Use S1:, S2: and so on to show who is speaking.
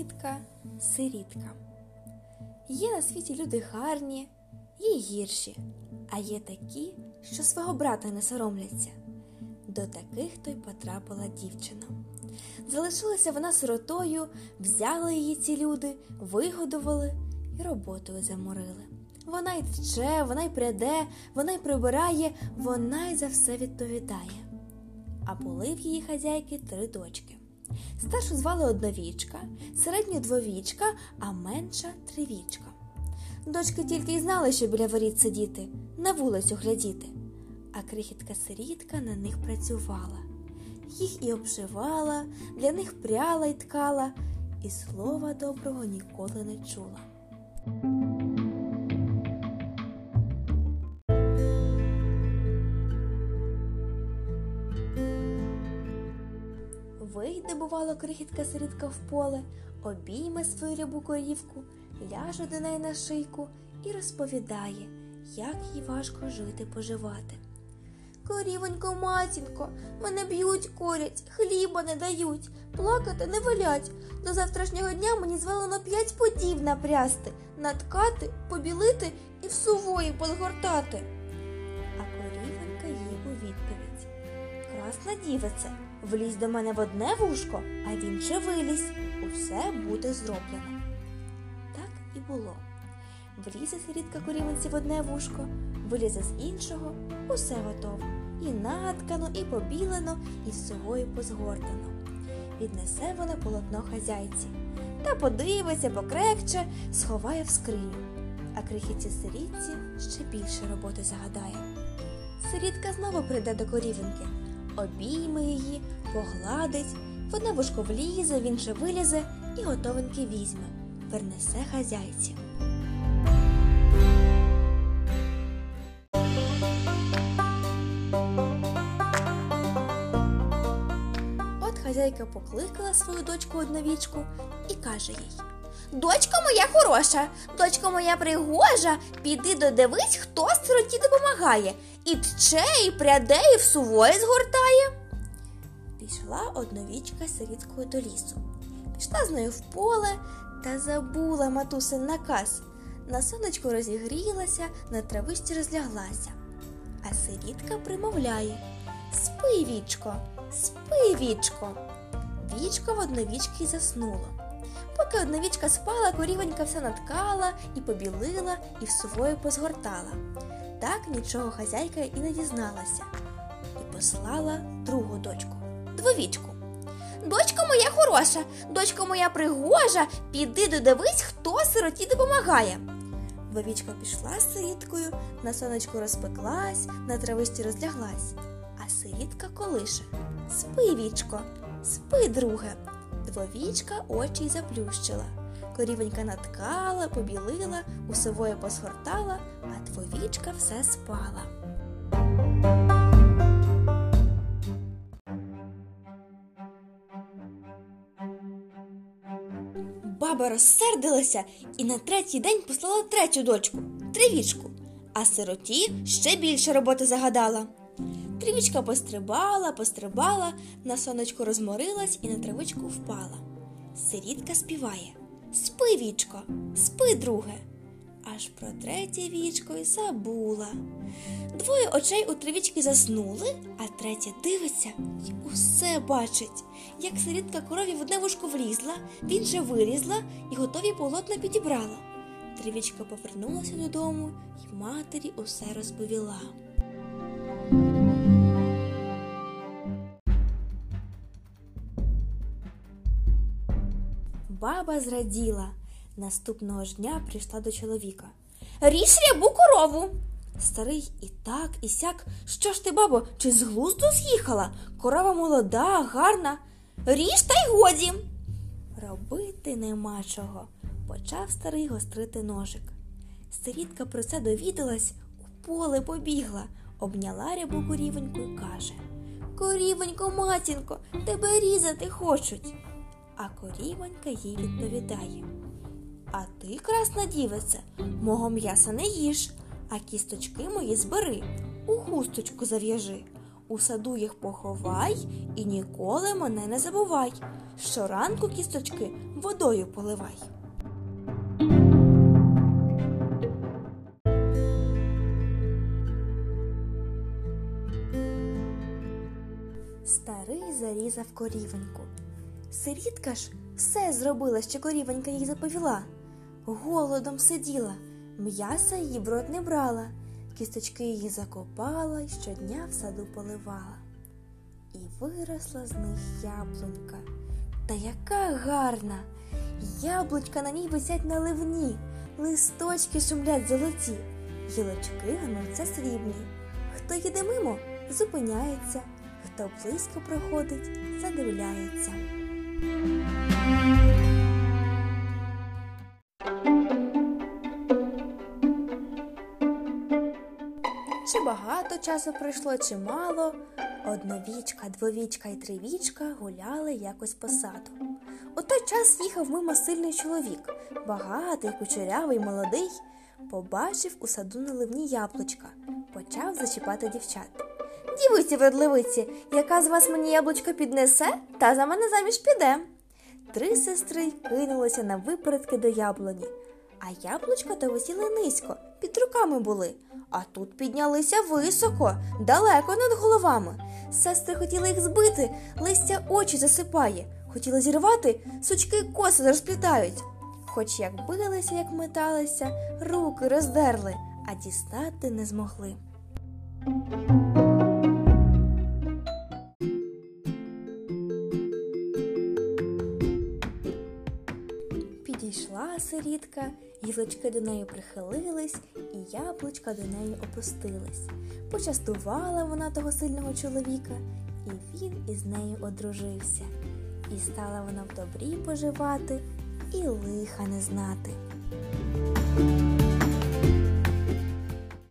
S1: крихітка сирітка. Є на світі люди гарні, є гірші, а є такі, що свого брата не соромляться. До таких то й потрапила дівчина. Залишилася вона сиротою, взяли її ці люди, вигодували і роботою заморили. Вона й тче, вона й пряде, вона й прибирає, вона й за все відповідає. А були в її хазяйки три дочки. Старшу звали одновічка, середню двовічка, а менша тривічка. Дочки тільки й знали, що біля воріт сидіти, на вулицю глядіти, а крихітка сирітка на них працювала, їх і обшивала, для них пряла й ткала, і слова доброго ніколи не чула. Вийде, бувало, крихітка сирітка в поле, обійме свою рябу корівку, ляже до неї на шийку і розповідає, як їй важко жити поживати. Корівонько, матінко, мене б'ють, корять, хліба не дають, плакати не велять. До завтрашнього дня мені звелено п'ять подів напрясти, наткати, побілити і в сувої позгортати. А корівонька їй у відповідь. Красна дівице, влізь до мене в одне вушко, а він ще вилізь. Усе буде зроблено. Так і було. Влізе сирітка корівниці в одне вушко, вилізе з іншого, усе готово. І наткано, і побілено, і з сувою позгортано. Віднесе вона полотно хазяйці. Та подивиться, покрекче, сховає в скриню. А крихітці сирітці ще більше роботи загадає. Сирітка знову прийде до корівеньки, обійме її, погладить, в одне вушко влізе, він же вилізе і готовеньки візьме, перенесе хазяйці. От хазяйка покликала свою дочку одновічку і каже їй Дочко моя хороша, дочко моя пригожа, піди додивись, хто сироті допомагає, і тче, і пряде, і в сувої згортає. Пішла одновічка сиріткою до лісу. Пішла з нею в поле та забула матусин наказ. На сонечку розігрілася, на травичці розляглася. А сирітка примовляє Спи, вічко, спи, вічко. Вічко в одновічки й заснуло. Поки одновічка спала, корівонька все наткала і побілила, і в сувою позгортала. Так нічого хазяйка і не дізналася, і послала другу дочку, двовічку. Дочко моя хороша, дочко моя пригожа, піди додивись, хто сироті допомагає. Двовічка пішла з сиріткою, на сонечку розпеклась, на травичці розляглась, а сирітка колише. Спи, вічко, спи, друге. Двовічка очі й заплющила. Корівенька наткала, побілила, у сової посгортала, а двовічка все спала. Баба розсердилася і на третій день послала третю дочку тривічку, а сироті ще більше роботи загадала. Тривічка пострибала, пострибала, на сонечку розморилась і на травичку впала. Сирітка співає Спи, вічко, спи, друге. Аж про третє вічко й забула. Двоє очей у тривічки заснули, а третя дивиться і усе бачить, як сирітка корові в одне вушко влізла, він же вилізла і готові полотна підібрала. Тривічка повернулася додому і матері усе розповіла. Баба зраділа. Наступного ж дня прийшла до чоловіка. Ріж рябу корову. Старий і так, і сяк. Що ж ти, бабо, чи з глузду з'їхала? Корова молода, гарна. Ріж та й годі. Робити нема чого, почав старий гострити ножик. Сирітка про це довідалась, у поле побігла, обняла рябу корівоньку і каже Корівонько, матінко, тебе різати хочуть. А корівонька їй відповідає А ти, красна дівице, мого м'яса не їж, а кісточки мої збери, у хусточку зав'яжи. У саду їх поховай і ніколи мене не забувай. Щоранку кісточки водою поливай. Старий зарізав корівеньку. Сирітка ж все зробила, що корівенька їй заповіла. Голодом сиділа, м'яса її в рот не брала, кісточки її закопала й щодня в саду поливала. І виросла з них яблунька. Та яка гарна! Яблучка на ній висять на ливні, листочки шумлять золоті, гілочки гнуться срібні. Хто їде мимо, зупиняється, хто близько проходить, задивляється. Чи багато часу пройшло, чи мало. Одновічка, двовічка і тривічка гуляли якось по саду. У той час їхав мимо сильний чоловік, багатий, кучерявий, молодий, побачив у саду наливні яблучка, почав зачіпати дівчат. Дівиці, вродливиці, яка з вас мені яблучко піднесе, та за мене заміж піде. Три сестри кинулися на випередки до яблуні, а яблучка то висіли низько, під руками були, а тут піднялися високо, далеко над головами. Сестри хотіли їх збити, листя очі засипає, хотіли зірвати, сучки коси розплітають. Хоч як билися, як металися, руки роздерли, а дістати не змогли. Сирітка, гілочки до неї прихилились, і яблучка до неї опустились. Почастувала вона того сильного чоловіка, і він із нею одружився. І стала вона в добрі поживати, і лиха не знати.